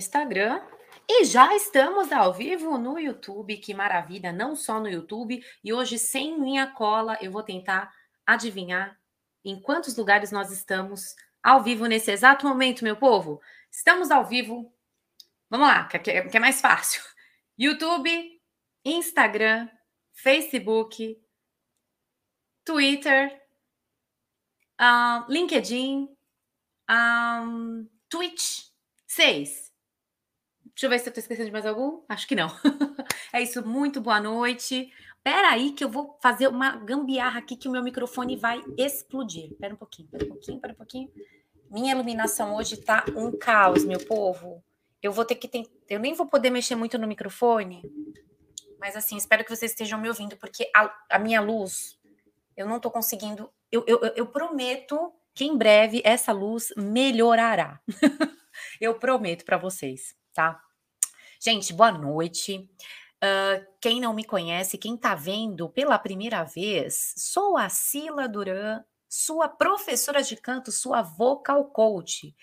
Instagram e já estamos ao vivo no YouTube. Que maravilha! Não só no YouTube. E hoje, sem minha cola, eu vou tentar adivinhar em quantos lugares nós estamos ao vivo nesse exato momento, meu povo. Estamos ao vivo. Vamos lá, que é mais fácil. YouTube, Instagram, Facebook, Twitter, uh, LinkedIn, um, Twitch. Seis. Deixa eu ver se eu tô esquecendo de mais algum. Acho que não. é isso. Muito boa noite. Pera aí que eu vou fazer uma gambiarra aqui que o meu microfone vai explodir. Pera um pouquinho, pera um pouquinho, pera um pouquinho. Minha iluminação hoje tá um caos, meu povo. Eu vou ter que tentar. Eu nem vou poder mexer muito no microfone. Mas assim, espero que vocês estejam me ouvindo, porque a, a minha luz, eu não tô conseguindo. Eu, eu, eu prometo que em breve essa luz melhorará. eu prometo para vocês, tá? Gente, boa noite. Uh, quem não me conhece, quem tá vendo pela primeira vez, sou a Sila Duran, sua professora de canto, sua vocal coach.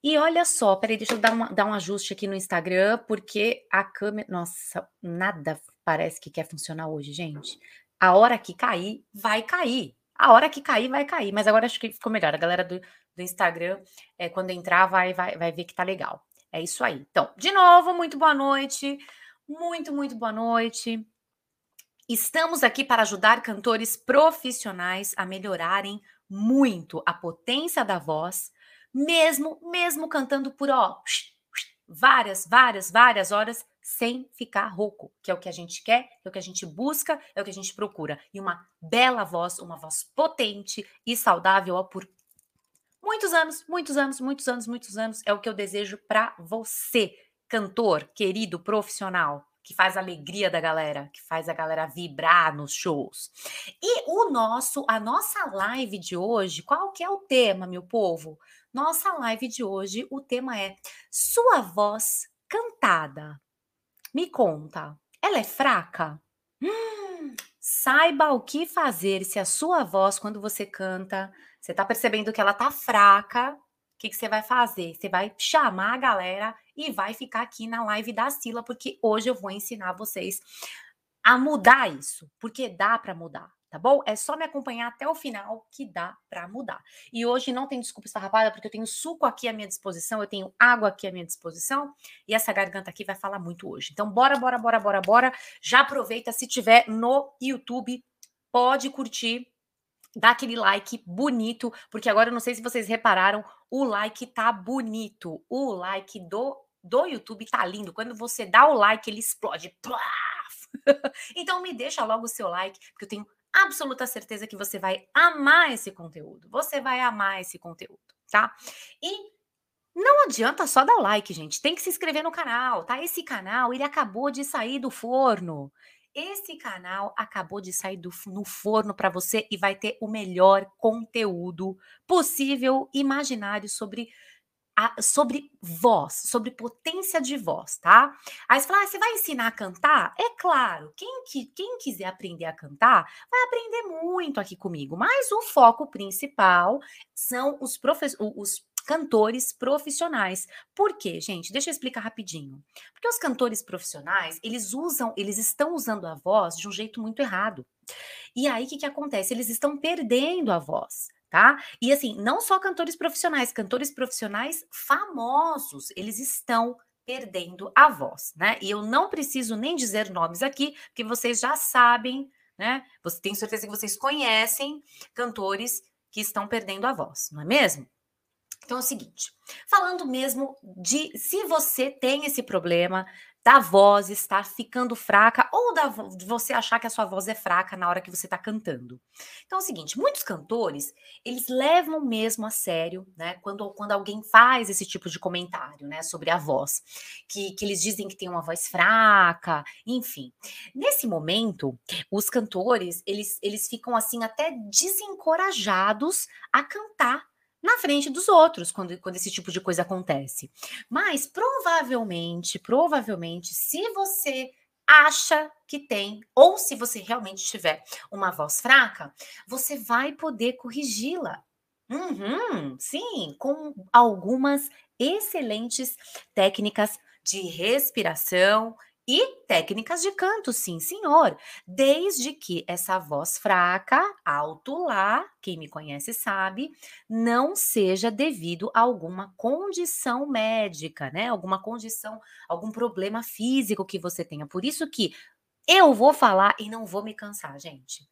E olha só, peraí, deixa eu dar, uma, dar um ajuste aqui no Instagram, porque a câmera. Nossa, nada parece que quer funcionar hoje, gente. A hora que cair, vai cair. A hora que cair, vai cair. Mas agora acho que ficou melhor. A galera do, do Instagram, é, quando entrar, vai, vai, vai ver que tá legal. É isso aí. Então, de novo, muito boa noite. Muito, muito boa noite. Estamos aqui para ajudar cantores profissionais a melhorarem muito a potência da voz, mesmo, mesmo cantando por ó, várias, várias, várias horas sem ficar rouco, que é o que a gente quer, é o que a gente busca, é o que a gente procura. E uma bela voz, uma voz potente e saudável ó, por muitos anos, muitos anos, muitos anos, muitos anos, é o que eu desejo para você, cantor, querido, profissional, que faz a alegria da galera, que faz a galera vibrar nos shows. E o nosso, a nossa live de hoje, qual que é o tema, meu povo? Nossa live de hoje, o tema é Sua voz cantada. Me conta, ela é fraca? Hum, saiba o que fazer se a sua voz, quando você canta, você está percebendo que ela tá fraca. O que, que você vai fazer? Você vai chamar a galera e vai ficar aqui na live da Sila, porque hoje eu vou ensinar vocês a mudar isso, porque dá para mudar tá bom? É só me acompanhar até o final que dá para mudar. E hoje não tem desculpa esfarrapada, porque eu tenho suco aqui à minha disposição, eu tenho água aqui à minha disposição, e essa garganta aqui vai falar muito hoje. Então, bora, bora, bora, bora, bora. Já aproveita, se tiver no YouTube, pode curtir, dá aquele like bonito, porque agora eu não sei se vocês repararam, o like tá bonito. O like do, do YouTube tá lindo. Quando você dá o like, ele explode. então me deixa logo o seu like, porque eu tenho absoluta certeza que você vai amar esse conteúdo. Você vai amar esse conteúdo, tá? E não adianta só dar like, gente. Tem que se inscrever no canal, tá? Esse canal, ele acabou de sair do forno. Esse canal acabou de sair do, no forno para você e vai ter o melhor conteúdo possível, imaginário sobre a, sobre voz, sobre potência de voz, tá? Aí você fala, ah, você vai ensinar a cantar? É claro, quem, que, quem quiser aprender a cantar, vai aprender muito aqui comigo, mas o foco principal são os, os cantores profissionais. Por quê, gente? Deixa eu explicar rapidinho. Porque os cantores profissionais, eles usam, eles estão usando a voz de um jeito muito errado. E aí o que, que acontece? Eles estão perdendo a voz tá? E assim, não só cantores profissionais, cantores profissionais famosos, eles estão perdendo a voz, né? E eu não preciso nem dizer nomes aqui, porque vocês já sabem, né? Você tem certeza que vocês conhecem cantores que estão perdendo a voz, não é mesmo? Então é o seguinte, falando mesmo de se você tem esse problema da voz estar ficando fraca ou da, de você achar que a sua voz é fraca na hora que você está cantando. Então é o seguinte, muitos cantores, eles levam mesmo a sério, né, quando, quando alguém faz esse tipo de comentário, né, sobre a voz, que, que eles dizem que tem uma voz fraca, enfim. Nesse momento, os cantores, eles, eles ficam assim até desencorajados a cantar na frente dos outros quando, quando esse tipo de coisa acontece. Mas provavelmente, provavelmente, se você acha que tem, ou se você realmente tiver uma voz fraca, você vai poder corrigi-la. Uhum, sim, com algumas excelentes técnicas de respiração e técnicas de canto, sim, senhor. Desde que essa voz fraca, alto lá, quem me conhece sabe, não seja devido a alguma condição médica, né? Alguma condição, algum problema físico que você tenha. Por isso que eu vou falar e não vou me cansar, gente.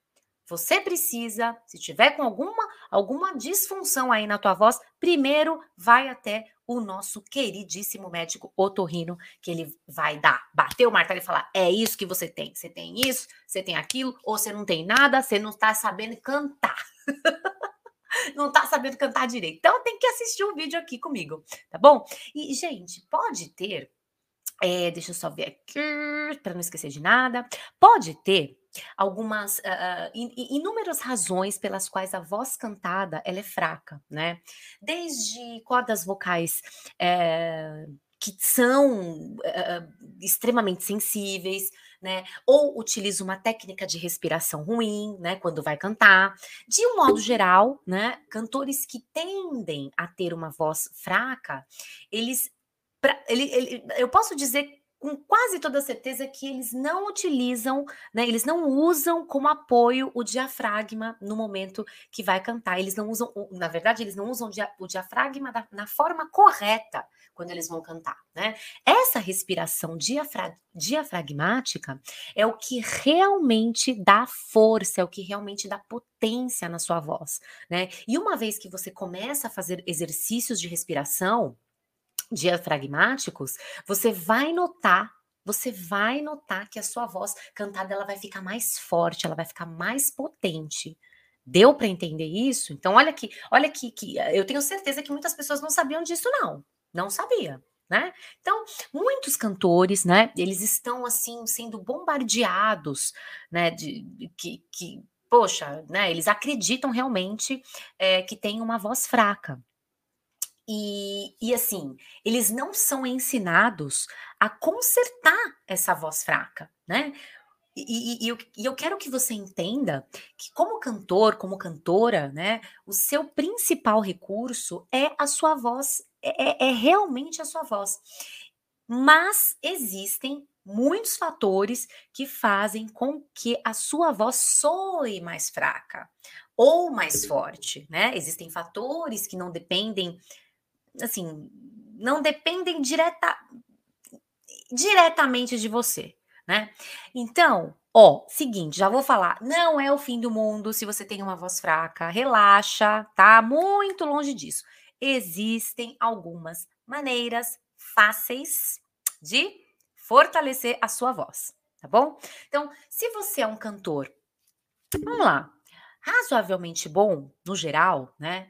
Você precisa, se tiver com alguma alguma disfunção aí na tua voz, primeiro vai até o nosso queridíssimo médico otorrino, que ele vai dar, bater o martelo e falar: é isso que você tem. Você tem isso, você tem aquilo, ou você não tem nada, você não está sabendo cantar. não está sabendo cantar direito. Então tem que assistir um vídeo aqui comigo, tá bom? E, gente, pode ter. É, deixa eu só ver aqui, para não esquecer de nada. Pode ter algumas uh, inúmeras razões pelas quais a voz cantada ela é fraca, né? Desde cordas vocais é, que são uh, extremamente sensíveis, né? Ou utiliza uma técnica de respiração ruim, né? Quando vai cantar. De um modo geral, né? Cantores que tendem a ter uma voz fraca, eles Pra, ele, ele, eu posso dizer com quase toda certeza que eles não utilizam, né, eles não usam como apoio o diafragma no momento que vai cantar. Eles não usam, na verdade, eles não usam o diafragma da, na forma correta quando eles vão cantar, né? Essa respiração diafra, diafragmática é o que realmente dá força, é o que realmente dá potência na sua voz, né? E uma vez que você começa a fazer exercícios de respiração, diafragmáticos, você vai notar, você vai notar que a sua voz cantada ela vai ficar mais forte, ela vai ficar mais potente. Deu para entender isso? Então olha aqui, olha aqui que eu tenho certeza que muitas pessoas não sabiam disso não. Não sabia. Né? Então, muitos cantores, né, eles estão assim sendo bombardeados, né, de que, que, poxa, né, eles acreditam realmente é, que tem uma voz fraca, e, e assim, eles não são ensinados a consertar essa voz fraca, né? E, e, e, eu, e, eu, quero que você entenda que, como cantor, como cantora, né, o seu principal recurso é a sua voz, é, é, é realmente a sua voz. Mas existem muitos fatores que fazem com que a sua voz soe mais fraca ou mais forte, né? Existem fatores que não dependem assim, não dependem direta, diretamente de você, né? Então, ó, seguinte, já vou falar, não é o fim do mundo se você tem uma voz fraca, relaxa, tá? Muito longe disso. Existem algumas maneiras fáceis de fortalecer a sua voz, tá bom? Então, se você é um cantor, vamos lá, razoavelmente bom no geral, né?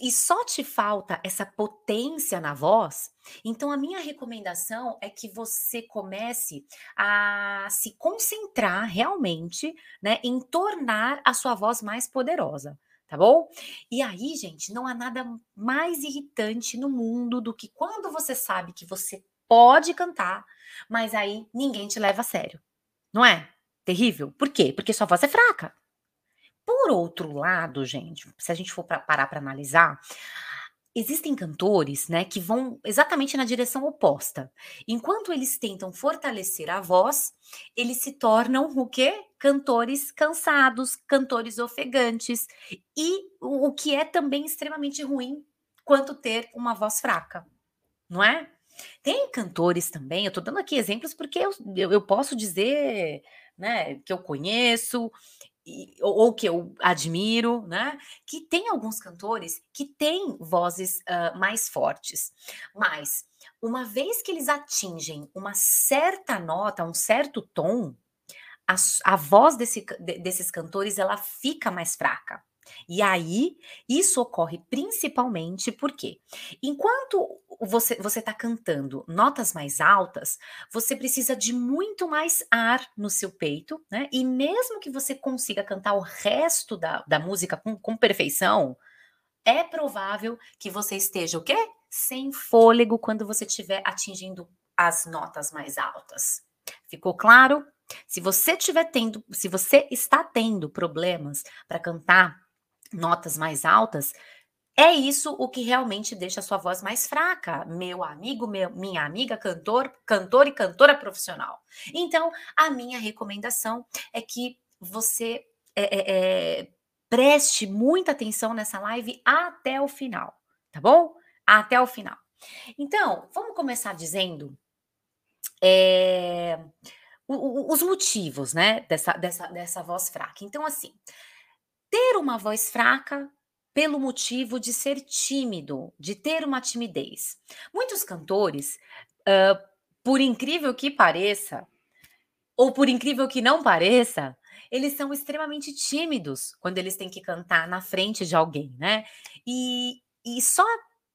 E só te falta essa potência na voz, então a minha recomendação é que você comece a se concentrar realmente, né, em tornar a sua voz mais poderosa, tá bom? E aí, gente, não há nada mais irritante no mundo do que quando você sabe que você pode cantar, mas aí ninguém te leva a sério. Não é? Terrível. Por quê? Porque sua voz é fraca. Por outro lado, gente, se a gente for pra, parar para analisar, existem cantores, né, que vão exatamente na direção oposta. Enquanto eles tentam fortalecer a voz, eles se tornam o quê? Cantores cansados, cantores ofegantes, e o, o que é também extremamente ruim quanto ter uma voz fraca, não é? Tem cantores também, eu tô dando aqui exemplos porque eu, eu, eu posso dizer, né, que eu conheço, ou, que eu admiro, né? Que tem alguns cantores que têm vozes uh, mais fortes, mas uma vez que eles atingem uma certa nota, um certo tom, a, a voz desse, desses cantores ela fica mais fraca. E aí, isso ocorre principalmente porque, enquanto você você está cantando notas mais altas, você precisa de muito mais ar no seu peito, né? E mesmo que você consiga cantar o resto da, da música com, com perfeição, é provável que você esteja o quê? Sem fôlego quando você estiver atingindo as notas mais altas. Ficou claro? Se você tiver tendo, se você está tendo problemas para cantar notas mais altas, é isso o que realmente deixa a sua voz mais fraca, meu amigo, meu, minha amiga cantor, cantor e cantora profissional. Então, a minha recomendação é que você é, é, é, preste muita atenção nessa live até o final, tá bom? Até o final. Então, vamos começar dizendo é, os motivos, né, dessa, dessa, dessa voz fraca. Então, assim, ter uma voz fraca pelo motivo de ser tímido, de ter uma timidez. Muitos cantores, uh, por incrível que pareça, ou por incrível que não pareça, eles são extremamente tímidos quando eles têm que cantar na frente de alguém, né? E, e só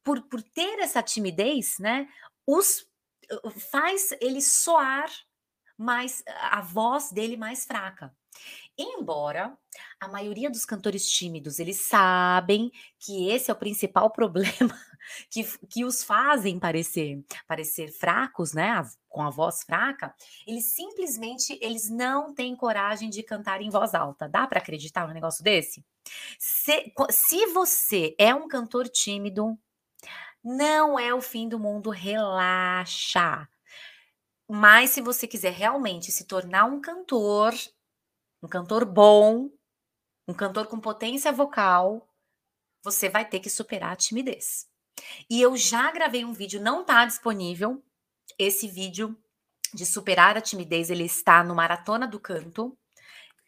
por, por ter essa timidez, né, os faz ele soar mais a voz dele mais fraca. Embora a maioria dos cantores tímidos, eles sabem que esse é o principal problema que, que os fazem parecer parecer fracos, né, com a voz fraca, eles simplesmente eles não têm coragem de cantar em voz alta. Dá para acreditar num negócio desse? Se, se você é um cantor tímido, não é o fim do mundo, relaxa. Mas se você quiser realmente se tornar um cantor, um cantor bom, um cantor com potência vocal, você vai ter que superar a timidez. E eu já gravei um vídeo, não está disponível. Esse vídeo de superar a timidez, ele está no Maratona do Canto.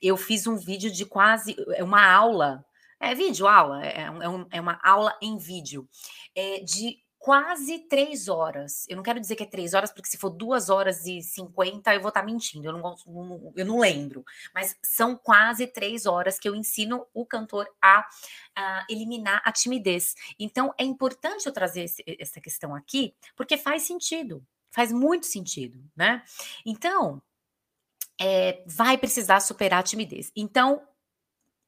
Eu fiz um vídeo de quase é uma aula, é vídeo aula, é, é, um, é uma aula em vídeo, é, de quase três horas. Eu não quero dizer que é três horas, porque se for duas horas e cinquenta, eu vou estar tá mentindo. Eu não, eu não lembro. Mas são quase três horas que eu ensino o cantor a, a eliminar a timidez. Então, é importante eu trazer esse, essa questão aqui, porque faz sentido. Faz muito sentido, né? Então, é, vai precisar superar a timidez. Então,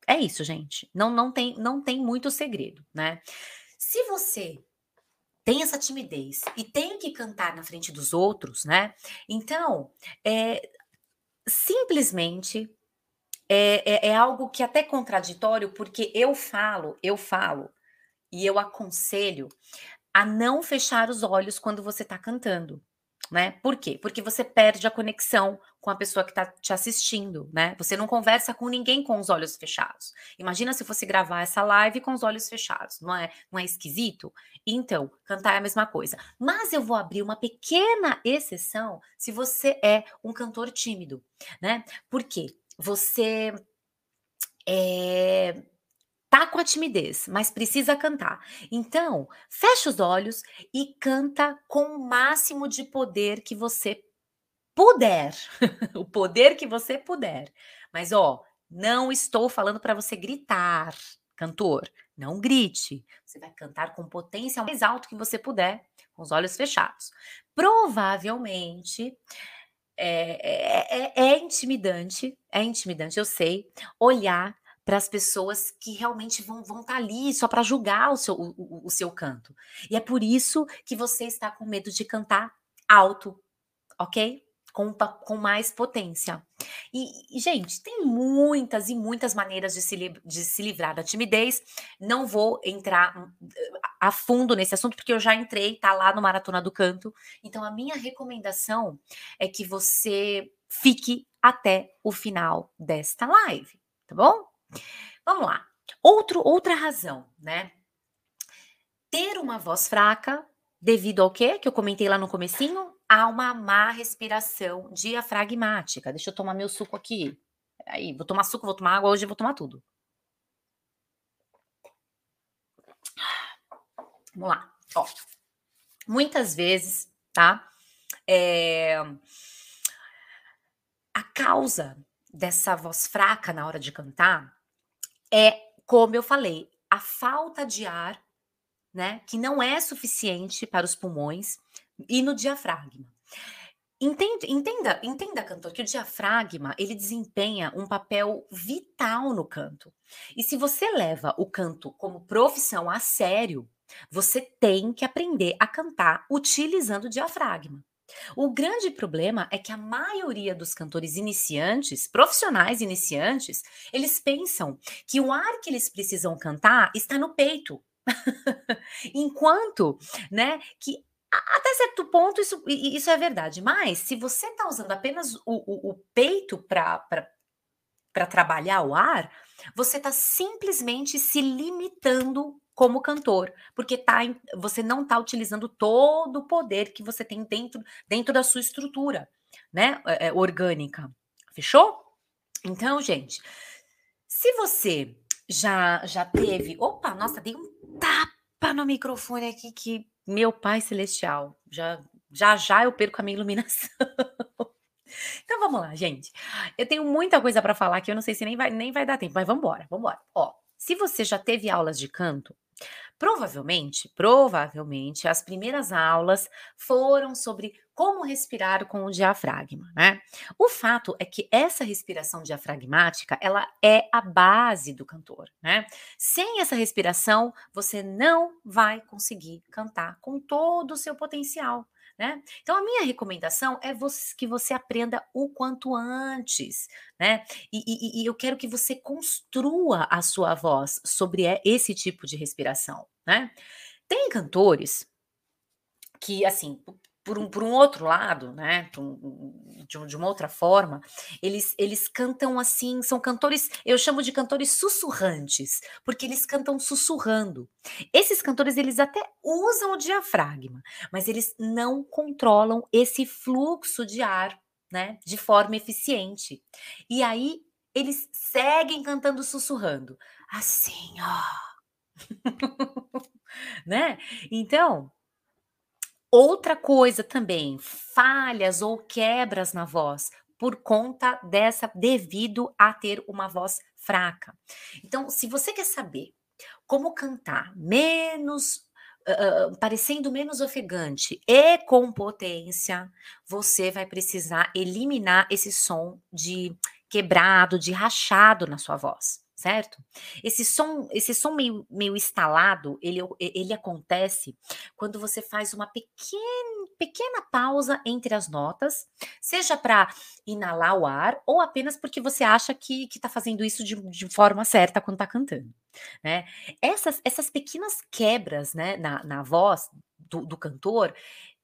é isso, gente. Não, não, tem, não tem muito segredo, né? Se você tem essa timidez e tem que cantar na frente dos outros, né? Então, é, simplesmente é, é, é algo que é até contraditório, porque eu falo, eu falo e eu aconselho a não fechar os olhos quando você está cantando né? Por quê? Porque você perde a conexão com a pessoa que está te assistindo, né? Você não conversa com ninguém com os olhos fechados. Imagina se fosse gravar essa live com os olhos fechados, não é? Não é esquisito? Então, cantar é a mesma coisa. Mas eu vou abrir uma pequena exceção se você é um cantor tímido, né? Por quê? Você é, tá com a timidez, mas precisa cantar. Então, fecha os olhos e canta com o máximo de poder que você puder. o poder que você puder. Mas ó, não estou falando para você gritar, cantor. Não grite. Você vai cantar com potência mais alto que você puder, com os olhos fechados. Provavelmente é, é, é, é intimidante, é intimidante, eu sei, olhar para as pessoas que realmente vão estar vão tá ali só para julgar o seu, o, o seu canto. E é por isso que você está com medo de cantar alto, ok? Com, com mais potência. E, gente, tem muitas e muitas maneiras de se, de se livrar da timidez. Não vou entrar hum, a fundo nesse assunto, porque eu já entrei, tá lá no Maratona do Canto. Então, a minha recomendação é que você fique até o final desta live, tá bom? Vamos lá. Outro, outra razão, né? Ter uma voz fraca devido ao quê? Que eu comentei lá no comecinho, a uma má respiração diafragmática. Deixa eu tomar meu suco aqui. Aí, vou tomar suco, vou tomar água, hoje vou tomar tudo. Vamos lá. Ó, muitas vezes, tá? É, a causa dessa voz fraca na hora de cantar é, como eu falei, a falta de ar, né, que não é suficiente para os pulmões e no diafragma. Entenda, entenda, entenda, cantor, que o diafragma ele desempenha um papel vital no canto. E se você leva o canto como profissão a sério, você tem que aprender a cantar utilizando o diafragma, O grande problema é que a maioria dos cantores iniciantes, profissionais iniciantes, eles pensam que o ar que eles precisam cantar está no peito. Enquanto, né, que até certo ponto isso, isso é verdade, mas se você está usando apenas o, o, o peito para trabalhar o ar, você está simplesmente se limitando como cantor, porque tá, você não está utilizando todo o poder que você tem dentro, dentro da sua estrutura, né, é, é, orgânica. Fechou? Então, gente, se você já já teve, opa, nossa, dei um tapa no microfone aqui que meu Pai celestial, já já já eu perco a minha iluminação. então vamos lá, gente. Eu tenho muita coisa para falar que eu não sei se nem vai nem vai dar tempo, mas vamos embora, vamos embora. Ó, se você já teve aulas de canto, Provavelmente, provavelmente, as primeiras aulas foram sobre como respirar com o diafragma, né? O fato é que essa respiração diafragmática, ela é a base do cantor, né? Sem essa respiração, você não vai conseguir cantar com todo o seu potencial. Né? Então, a minha recomendação é você, que você aprenda o quanto antes, né? E, e, e, eu quero que você construa a sua voz sobre esse tipo de respiração, né? Tem cantores que, assim, por um, por um outro lado, né, de, de, uma outra forma, eles, eles cantam assim, são cantores, eu chamo de cantores sussurrantes, porque eles cantam sussurrando. Esses cantores, eles até usam o diafragma, mas eles não controlam esse fluxo de ar, né, de forma eficiente. E aí, eles seguem cantando sussurrando, assim, ó. né? Então, Outra coisa também, falhas ou quebras na voz por conta dessa devido a ter uma voz fraca. Então, se você quer saber como cantar menos Uh, parecendo menos ofegante e com potência, você vai precisar eliminar esse som de quebrado, de rachado na sua voz certo? Esse som, esse som meio, meio ele, ele acontece quando você faz uma pequena, pequena pausa entre as notas, seja para inalar o ar ou apenas porque você acha que está fazendo isso de, de, forma certa quando está cantando, né? Essas, essas pequenas quebras, né, na, na voz do, do cantor,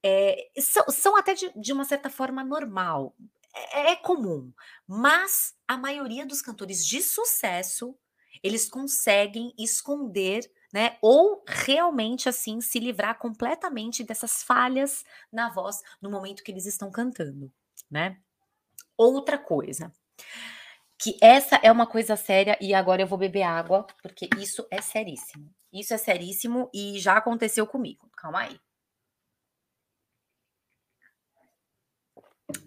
é, são, são, até de, de uma certa forma normal. É, é comum, mas a maioria dos cantores de sucesso, eles conseguem esconder, né, ou realmente assim se livrar completamente dessas falhas na voz no momento que eles estão cantando, né? Outra coisa, que essa é uma coisa séria e agora eu vou beber água, porque isso é seríssimo. Isso é seríssimo e já aconteceu comigo. Calma aí.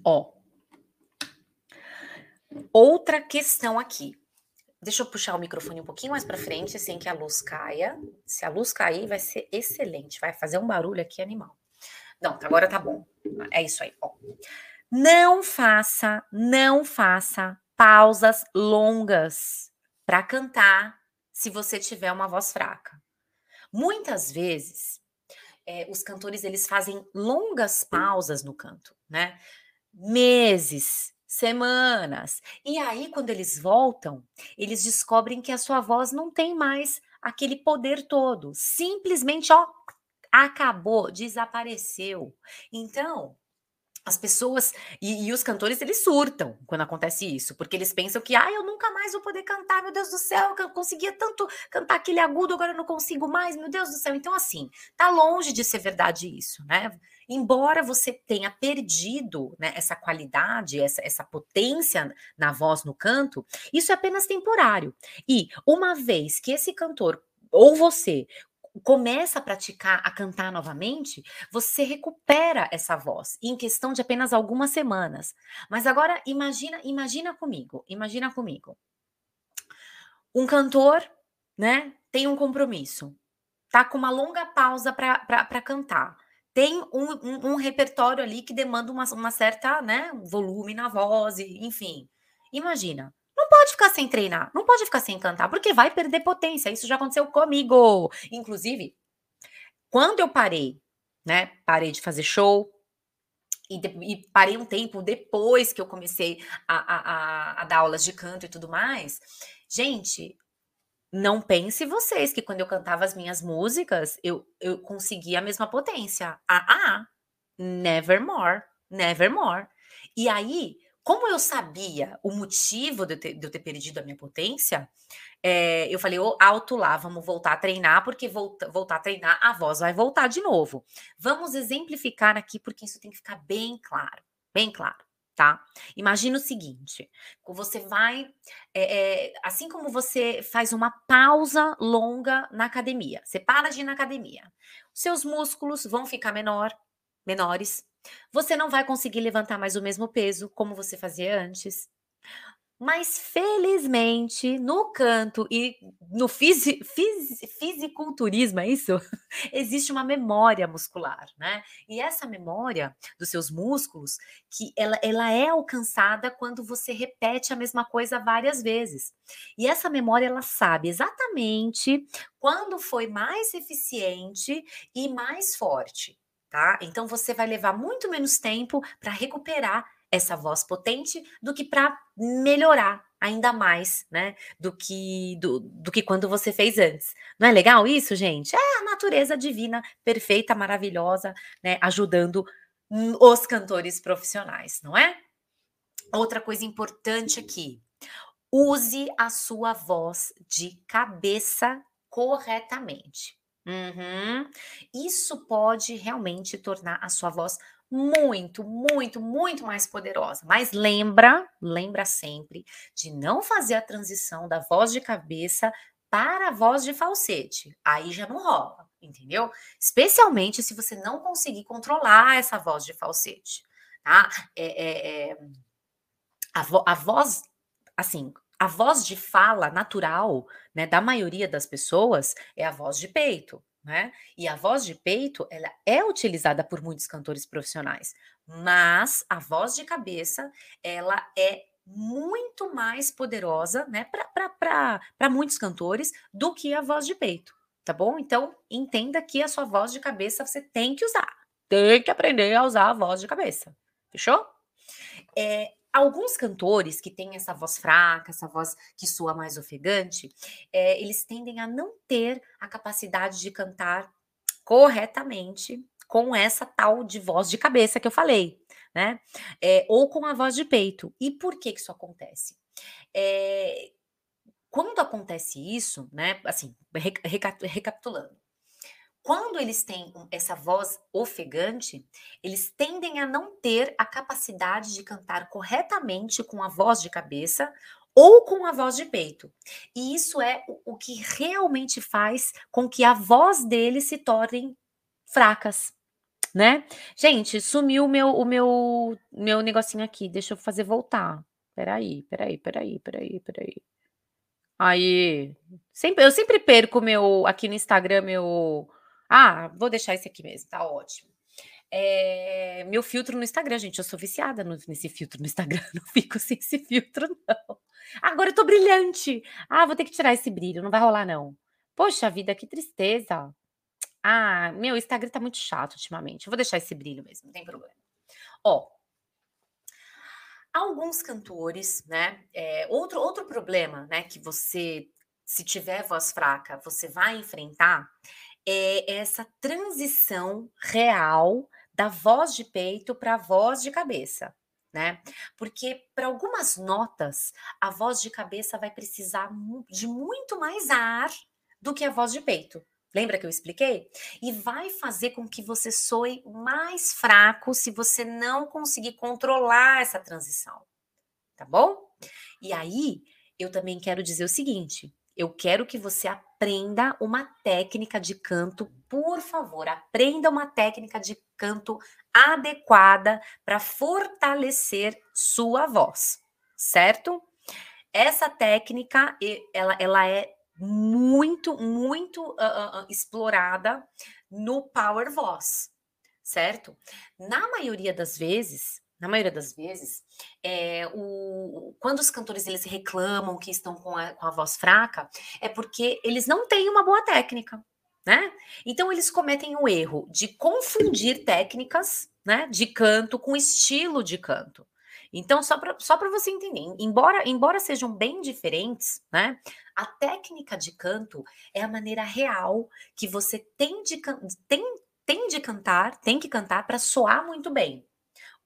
Ó, Outra questão aqui. Deixa eu puxar o microfone um pouquinho mais para frente, assim que a luz caia. Se a luz cair, vai ser excelente. Vai fazer um barulho aqui animal. Não, agora tá bom. É isso aí. Ó. Não faça, não faça pausas longas para cantar se você tiver uma voz fraca. Muitas vezes, é, os cantores eles fazem longas pausas no canto, né? Meses, semanas. E aí, quando eles voltam, eles descobrem que a sua voz não tem mais aquele poder todo. Simplesmente, ó, acabou, desapareceu. Então, as pessoas e, e, os cantores eles surtam quando acontece isso, porque eles pensam que ah, eu nunca mais vou poder cantar, meu Deus do céu, eu conseguia tanto cantar aquele agudo, agora eu não consigo mais, meu Deus do céu. Então assim, tá longe de ser verdade isso, né? Embora você tenha perdido né, essa qualidade, essa, essa potência na voz no canto, isso é apenas temporário. E uma vez que esse cantor ou você começa a praticar, a cantar novamente, você recupera essa voz em questão de apenas algumas semanas. Mas agora imagina, imagina comigo, imagina comigo. Um cantor, né, tem um compromisso, tá com uma longa pausa para cantar. Tem um, um, um, repertório ali que demanda uma, uma certa, né, volume na voz, enfim. Imagina, pode ficar sem treinar, não pode ficar sem cantar, porque vai perder potência. Isso já aconteceu comigo. Inclusive, quando eu parei, né? Parei de fazer show, e, e, parei um tempo depois que eu comecei a, a, a, a, dar aulas de canto e tudo mais. Gente, não pense vocês que quando eu cantava as minhas músicas, eu, eu conseguia a mesma potência. Ah, ah, nevermore, nevermore. E aí, como eu sabia o motivo de eu ter, de eu ter perdido a minha potência, é, eu falei, oh, alto lá, vamos voltar a treinar, porque volta, voltar a treinar, a voz vai voltar de novo. Vamos exemplificar aqui, porque isso tem que ficar bem claro, bem claro, tá? Imagina o seguinte: você vai, é, é, assim como você faz uma pausa longa na academia, você para de ir na academia, seus músculos vão ficar menor, menores, você não vai conseguir levantar mais o mesmo peso como você fazia antes. Mas felizmente, no canto e no fisi, fisi, fisiculturismo, é isso? Existe uma memória muscular, né? E essa memória dos seus músculos, que ela, ela é alcançada quando você repete a mesma coisa várias vezes. E essa memória, ela sabe exatamente quando foi mais eficiente e mais forte, tá? Então você vai levar muito menos tempo para recuperar essa voz potente do que para melhorar ainda mais, né, do que do, do que quando você fez antes. Não é legal isso, gente? É a natureza divina, perfeita, maravilhosa, né, ajudando os cantores profissionais, não é? Outra coisa importante aqui, use a sua voz de cabeça corretamente. Uhum. Isso pode realmente tornar a sua voz muito, muito, muito mais poderosa. Mas lembra, lembra sempre de não fazer a transição da voz de cabeça para a voz de falsete. Aí já não rola, entendeu? Especialmente se você não conseguir controlar essa voz de falsete, tá? É, é, é a, vo a voz, assim, a voz de fala natural, né, da maioria das pessoas é a voz de peito né? E a voz de peito, ela é utilizada por muitos cantores profissionais, mas a voz de cabeça, ela é muito mais poderosa, né, para muitos cantores do que a voz de peito, tá bom? Então, entenda que a sua voz de cabeça você tem que usar, tem que aprender a usar a voz de cabeça, fechou? É, alguns cantores que têm essa voz fraca, essa voz que soa mais ofegante, é, eles tendem a não ter a capacidade de cantar corretamente com essa tal de voz de cabeça que eu falei, né? É, ou com a voz de peito. E por que, que isso acontece? É, quando acontece isso, né? Assim, recapitulando, quando eles têm essa voz ofegante, eles tendem a não ter a capacidade de cantar corretamente com a voz de cabeça ou com a voz de peito. E isso é o, que realmente faz com que a voz deles se tornem fracas, né? Gente, sumiu o meu, o meu, meu negocinho aqui. Deixa eu fazer voltar. Peraí, peraí, peraí, peraí, peraí. Aí, sempre, eu sempre perco meu aqui no Instagram meu ah, vou deixar esse aqui mesmo, tá ótimo. É, meu filtro no Instagram, gente, eu sou viciada no, nesse filtro no Instagram, não fico sem esse filtro, não. Agora eu tô brilhante. Ah, vou ter que tirar esse brilho, não vai rolar, não. Poxa vida, que tristeza. Ah, meu Instagram tá muito chato ultimamente. Eu vou deixar esse brilho mesmo, não tem problema. Ó, alguns cantores, né? É, outro, outro problema, né, que você, se tiver voz fraca, você vai enfrentar é essa transição real da voz de peito para a voz de cabeça, né? Porque para algumas notas, a voz de cabeça vai precisar de muito mais ar do que a voz de peito. Lembra que eu expliquei? E vai fazer com que você soe mais fraco se você não conseguir controlar essa transição. Tá bom? E aí, eu também quero dizer o seguinte: eu quero que você aprenda uma técnica de canto, por favor, aprenda uma técnica de canto adequada para fortalecer sua voz, certo? Essa técnica, ela, ela é muito, muito uh, uh, explorada no Power Voice, certo? Na maioria das vezes, na maioria das vezes, é, o, quando os cantores eles reclamam que estão com a, com a voz fraca, é porque eles não têm uma boa técnica, né? Então eles cometem o erro de confundir técnicas, né, de canto com estilo de canto. Então, só para só você entender, embora, embora sejam bem diferentes, né? A técnica de canto é a maneira real que você tem de, tem, tem de cantar, tem que cantar para soar muito bem.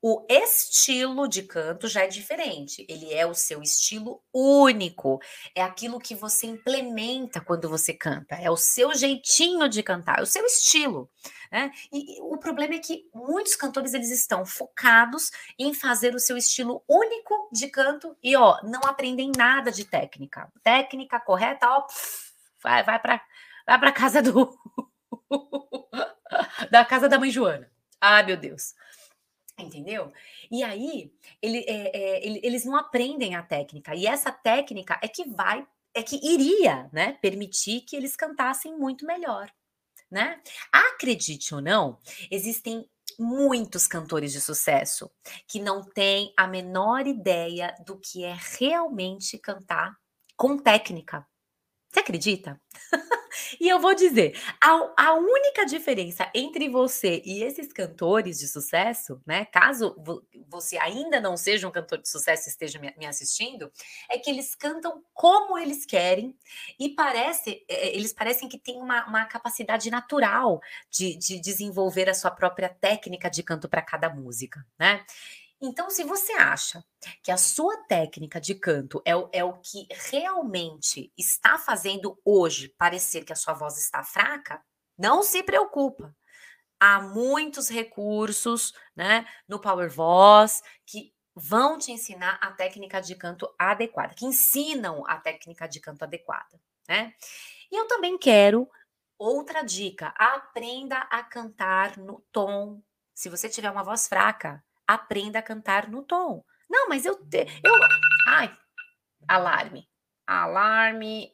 O estilo de canto já é diferente. Ele é o seu estilo único. É aquilo que você implementa quando você canta. É o seu jeitinho de cantar, é o seu estilo. Né? E, o problema é que muitos cantores eles estão focados em fazer o seu estilo único de canto e ó, não aprendem nada de técnica. Técnica correta, ó, vai, vai para vai para casa do da casa da mãe Joana. Ai, meu Deus. Entendeu? E aí, ele, é, é, ele, eles não aprendem a técnica. E essa técnica é que vai, é que iria, né, permitir que eles cantassem muito melhor, né? Acredite ou não, existem muitos cantores de sucesso que não têm a menor ideia do que é realmente cantar com técnica. Você acredita? e eu vou dizer, a, a, única diferença entre você e esses cantores de sucesso, né? Caso você ainda não seja um cantor de sucesso e esteja me, me assistindo, é que eles cantam como eles querem e parece, é, é, eles parecem que têm uma, uma capacidade natural de, de desenvolver a sua própria técnica de canto para cada música, né? Então, se você acha que a sua técnica de canto é o, é o que realmente está fazendo hoje parecer que a sua voz está fraca, não se preocupa. Há muitos recursos né, no Power Voice que vão te ensinar a técnica de canto adequada, que ensinam a técnica de canto adequada. Né? E eu também quero outra dica: aprenda a cantar no tom. Se você tiver uma voz fraca, aprenda a cantar no tom. Não, mas eu. eu ai, alarme. Alarme.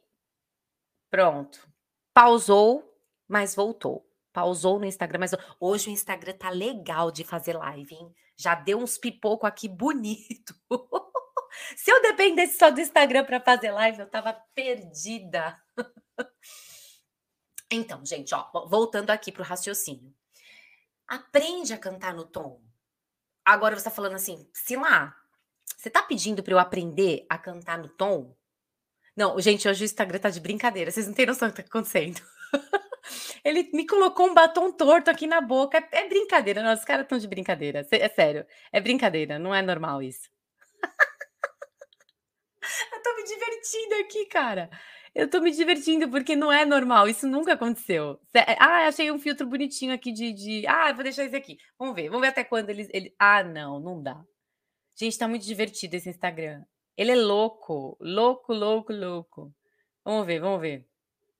Pronto. Pausou, mas voltou. Pausou no Instagram, mas hoje o Instagram tá legal de fazer live, hein? Já deu uns pipoco aqui bonito. Se eu dependesse só do Instagram para fazer live, eu tava perdida. Então, gente, ó, voltando aqui pro raciocínio. Aprende a cantar no tom. Agora você tá falando assim, se lá, você tá pedindo para eu aprender a cantar no tom? Não, gente, hoje o Instagram tá de brincadeira. Vocês não têm noção do que tá acontecendo. Ele me colocou um batom torto aqui na boca. É, é brincadeira, não, os caras estão de brincadeira. É sério, é brincadeira, não é normal isso. eu tô me divertindo aqui, cara. Eu tô me divertindo porque não é normal, isso nunca aconteceu. Ah, achei um filtro bonitinho aqui de, de... Ah, vou deixar esse aqui. Vamos ver, vamos ver até quando eles... Ele... Ah, não, não dá. Gente, tá muito divertido esse Instagram. Ele é louco, louco, louco, louco. Vamos ver, vamos ver.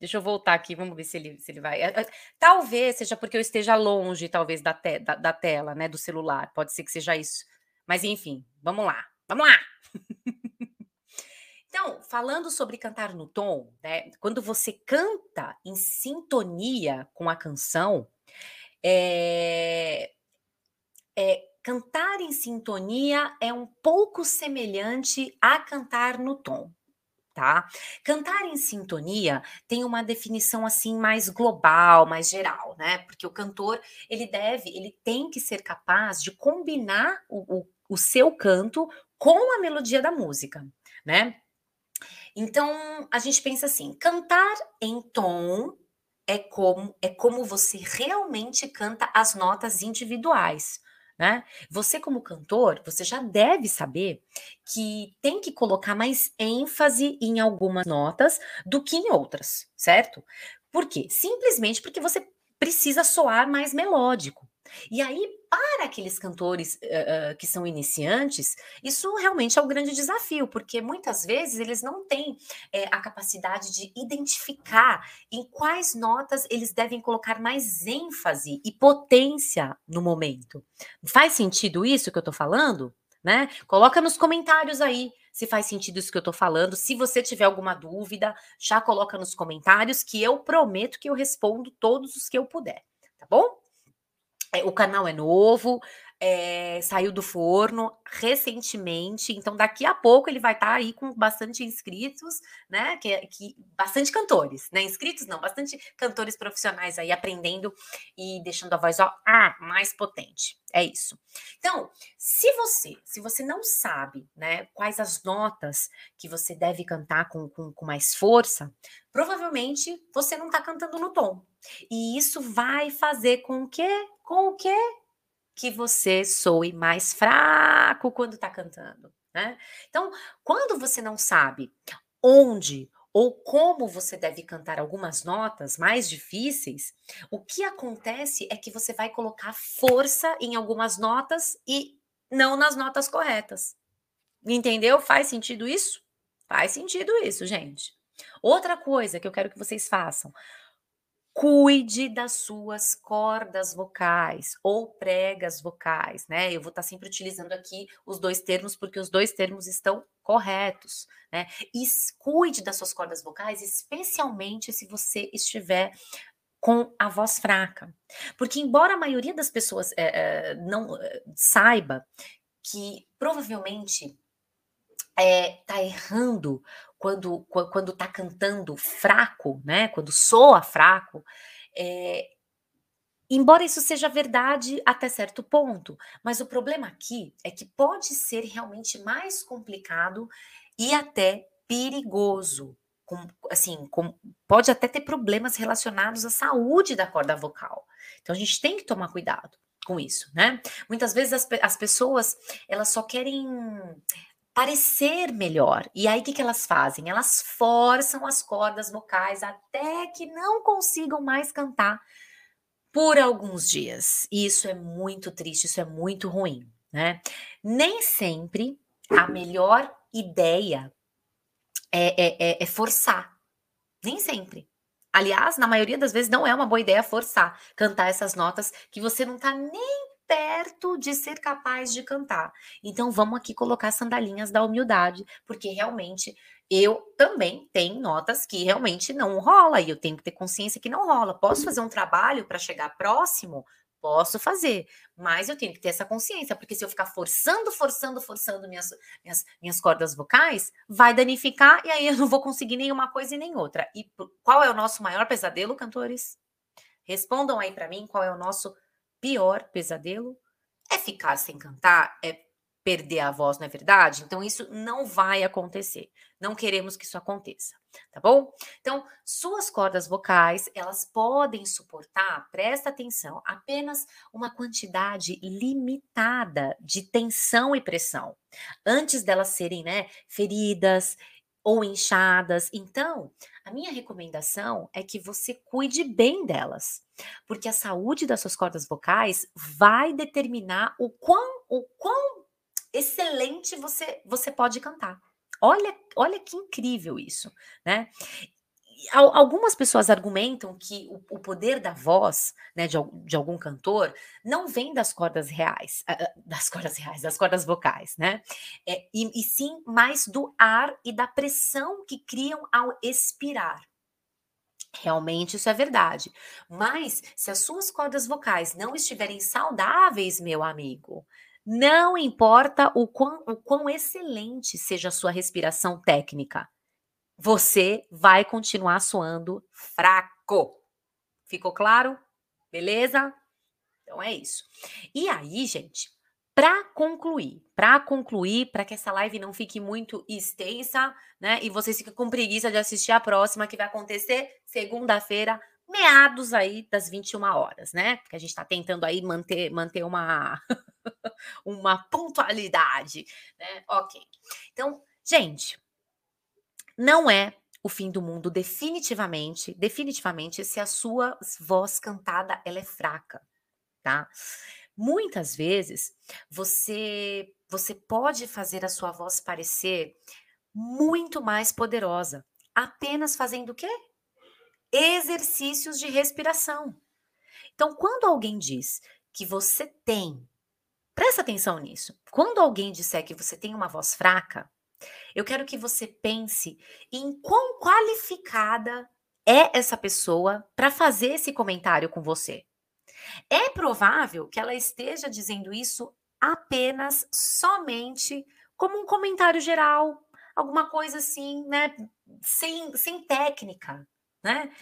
Deixa eu voltar aqui, vamos ver se ele, se ele vai. É, é, talvez seja porque eu esteja longe, talvez, da, te, da, da tela, né? Do celular. Pode ser que seja isso. Mas enfim, vamos lá. Vamos lá! Então, falando sobre cantar no tom, né? Quando você canta em sintonia com a canção, é, é, cantar em sintonia é um pouco semelhante a cantar no tom. Tá? Cantar em sintonia tem uma definição assim mais global, mais geral, né? Porque o cantor ele deve, ele tem que ser capaz de combinar o, o, o seu canto com a melodia da música, né? Então, a gente pensa assim: cantar em tom é como é como você realmente canta as notas individuais. Né? Você, como cantor, você já deve saber que tem que colocar mais ênfase em algumas notas do que em outras, certo? Por quê? Simplesmente porque você precisa soar mais melódico. E aí, para aqueles cantores uh, uh, que são iniciantes, isso realmente é um grande desafio, porque muitas vezes eles não têm é, a capacidade de identificar em quais notas eles devem colocar mais ênfase e potência no momento. Faz sentido isso que eu estou falando? Né? Coloca nos comentários aí se faz sentido isso que eu estou falando. Se você tiver alguma dúvida, já coloca nos comentários que eu prometo que eu respondo todos os que eu puder, tá bom? É, o canal é novo, é, saiu do forno recentemente, então daqui a pouco ele vai estar tá aí com bastante inscritos, né? Que, que bastante cantores, né? Inscritos não, bastante cantores profissionais aí aprendendo e deixando a voz ó, ah, mais potente. É isso. Então, se você, se você não sabe, né, quais as notas que você deve cantar com, com, com mais força, provavelmente você não está cantando no tom. E isso vai fazer com que, com o que que você soe mais fraco quando está cantando, né? Então, quando você não sabe onde ou como você deve cantar algumas notas mais difíceis, o que acontece é que você vai colocar força em algumas notas e não nas notas corretas. Entendeu? Faz sentido isso? Faz sentido isso, gente. Outra coisa que eu quero que vocês façam: cuide das suas cordas vocais ou pregas vocais, né? Eu vou estar sempre utilizando aqui os dois termos porque os dois termos estão corretos, né? E cuide das suas cordas vocais, especialmente se você estiver com a voz fraca. Porque, embora a maioria das pessoas é, é, não é, saiba que provavelmente está errando quando quando está cantando fraco, né? Quando soa fraco, é, embora isso seja verdade até certo ponto, mas o problema aqui é que pode ser realmente mais complicado e até perigoso. Com, assim, com, pode até ter problemas relacionados à saúde da corda vocal. Então a gente tem que tomar cuidado com isso, né? Muitas vezes as, as pessoas elas só querem parecer melhor. E aí o que, que elas fazem? Elas forçam as cordas vocais até que não consigam mais cantar por alguns dias. E isso é muito triste, isso é muito ruim, né? Nem sempre a melhor ideia é, é, é, é forçar. Nem sempre. Aliás, na maioria das vezes não é uma boa ideia forçar, cantar essas notas que você não tá nem perto de ser capaz de cantar. Então vamos aqui colocar sandalinhas da humildade, porque realmente eu também tenho notas que realmente não rola e eu tenho que ter consciência que não rola. Posso fazer um trabalho para chegar próximo? Posso fazer, mas eu tenho que ter essa consciência, porque se eu ficar forçando, forçando, forçando minhas, minhas, minhas cordas vocais, vai danificar e aí eu não vou conseguir nenhuma coisa e nem outra. E qual é o nosso maior pesadelo, cantores? Respondam aí para mim qual é o nosso pior pesadelo é ficar sem cantar, é perder a voz, não é verdade? Então isso não vai acontecer. Não queremos que isso aconteça, tá bom? Então, suas cordas vocais, elas podem suportar, presta atenção, apenas uma quantidade limitada de tensão e pressão, antes delas serem, né, feridas ou inchadas. Então, a minha recomendação é que você cuide bem delas, porque a saúde das suas cordas vocais vai determinar o quão, o quão excelente você, você pode cantar. Olha, olha que incrível isso, né? Algumas pessoas argumentam que o, poder da voz, né, de, de, algum cantor, não vem das cordas reais, uh, das cordas reais, das cordas vocais, né? É, e, e sim mais do ar e da pressão que criam ao expirar. Realmente isso é verdade. Mas se as suas cordas vocais não estiverem saudáveis, meu amigo, não importa o quão, o quão excelente seja a sua respiração técnica, você vai continuar soando fraco. Ficou claro? Beleza? Então é isso. E aí, gente, para concluir, para concluir, para que essa live não fique muito extensa, né? E vocês fiquem com preguiça de assistir a próxima que vai acontecer segunda-feira, meados aí das 21 horas, né? Porque a gente está tentando aí manter, manter uma, uma pontualidade, né? Ok. Então, gente, não é o fim do mundo definitivamente, definitivamente se a sua voz cantada ela é fraca, tá? Muitas vezes você você pode fazer a sua voz parecer muito mais poderosa, apenas fazendo o quê? Exercícios de respiração. Então, quando alguém diz que você tem, presta atenção nisso. Quando alguém disser que você tem uma voz fraca, eu quero que você pense em quão qualificada é essa pessoa para fazer esse comentário com você. É provável que ela esteja dizendo isso apenas somente como um comentário geral, alguma coisa assim, né, sem, sem técnica, né?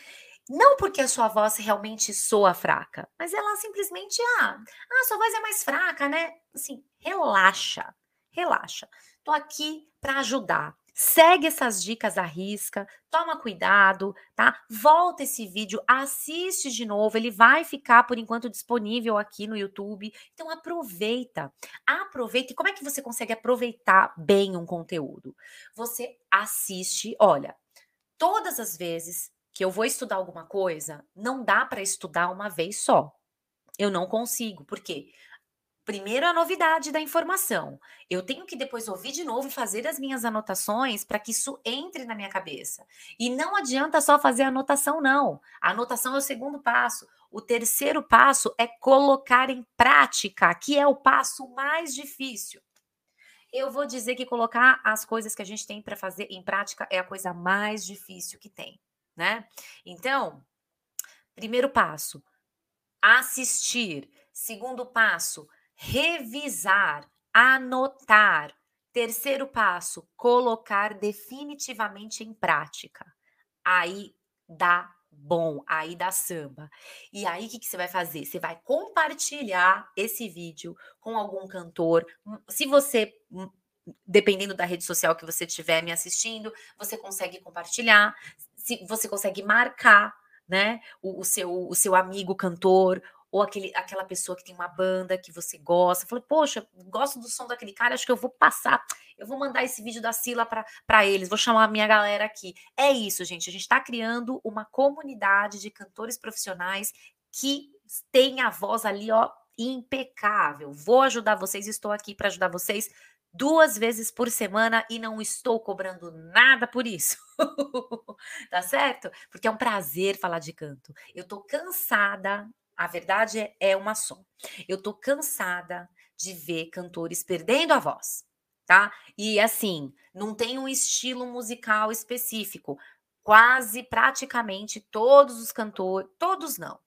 Não porque a sua voz realmente soa fraca, mas ela simplesmente, ah, ah, sua voz é mais fraca, né? Assim, relaxa, relaxa. Tô aqui para ajudar. Segue essas dicas à risca, toma cuidado, tá? Volta esse vídeo, assiste de novo, ele vai ficar por enquanto disponível aqui no YouTube. Então aproveita. Aproveita. E como é que você consegue aproveitar bem um conteúdo? Você assiste, olha, todas as vezes que eu vou estudar alguma coisa, não dá para estudar uma vez só. Eu não consigo, porque primeiro a novidade da informação. Eu tenho que depois ouvir de novo e fazer as minhas anotações para que isso entre na minha cabeça. E não adianta só fazer a anotação, não. A anotação é o segundo passo. O terceiro passo é colocar em prática, que é o passo mais difícil. Eu vou dizer que colocar as coisas que a gente tem para fazer em prática é a coisa mais difícil que tem né? Então, primeiro passo, assistir. Segundo passo, revisar, anotar. Terceiro passo, colocar definitivamente em prática. Aí dá bom, aí dá samba. E aí o que, que você vai fazer? Você vai compartilhar esse vídeo com algum cantor. Se você hum, dependendo da rede social que você estiver me assistindo, você consegue compartilhar se você consegue marcar, né, o, o, seu, o seu amigo cantor ou aquele, aquela pessoa que tem uma banda que você gosta. Falei, poxa, gosto do som daquele cara, acho que eu vou passar, eu vou mandar esse vídeo da Sila para eles, vou chamar a minha galera aqui. É isso, gente. A gente está criando uma comunidade de cantores profissionais que tem a voz ali, ó, impecável. Vou ajudar vocês, estou aqui para ajudar vocês duas vezes por semana e não estou cobrando nada por isso. tá certo? Porque é um prazer falar de canto. Eu tô cansada, a verdade é, é uma só. Eu tô cansada de ver cantores perdendo a voz, tá? E assim, não tem um estilo musical específico. Quase praticamente todos os cantores, todos não,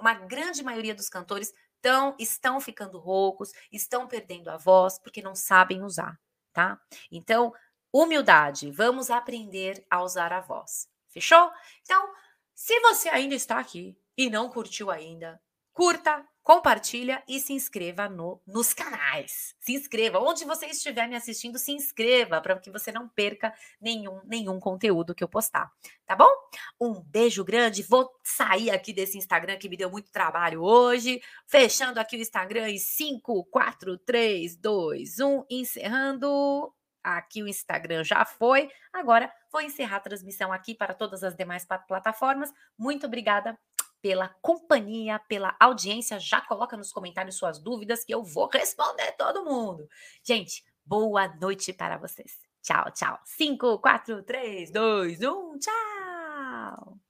uma grande maioria dos cantores então, estão ficando roucos, estão perdendo a voz porque não sabem usar, tá? Então, humildade, vamos aprender a usar a voz. Fechou? Então, se você ainda está aqui e não curtiu ainda, curta, compartilha e se inscreva no, nos canais. Se inscreva. Onde você estiver me assistindo, se inscreva para que você não perca nenhum, nenhum conteúdo que eu postar. Tá bom? Um beijo grande. Vou sair aqui desse Instagram que me deu muito trabalho hoje. Fechando aqui o Instagram em 5, 4, 3, 2, 1. Encerrando. Aqui o Instagram já foi. Agora vou encerrar a transmissão aqui para todas as demais plataformas. Muito obrigada pela companhia, pela audiência. Já coloca nos comentários suas dúvidas que eu vou responder todo mundo. Gente, boa noite para vocês. Tchau, tchau. 5, 4, 3, 2, 1, tchau!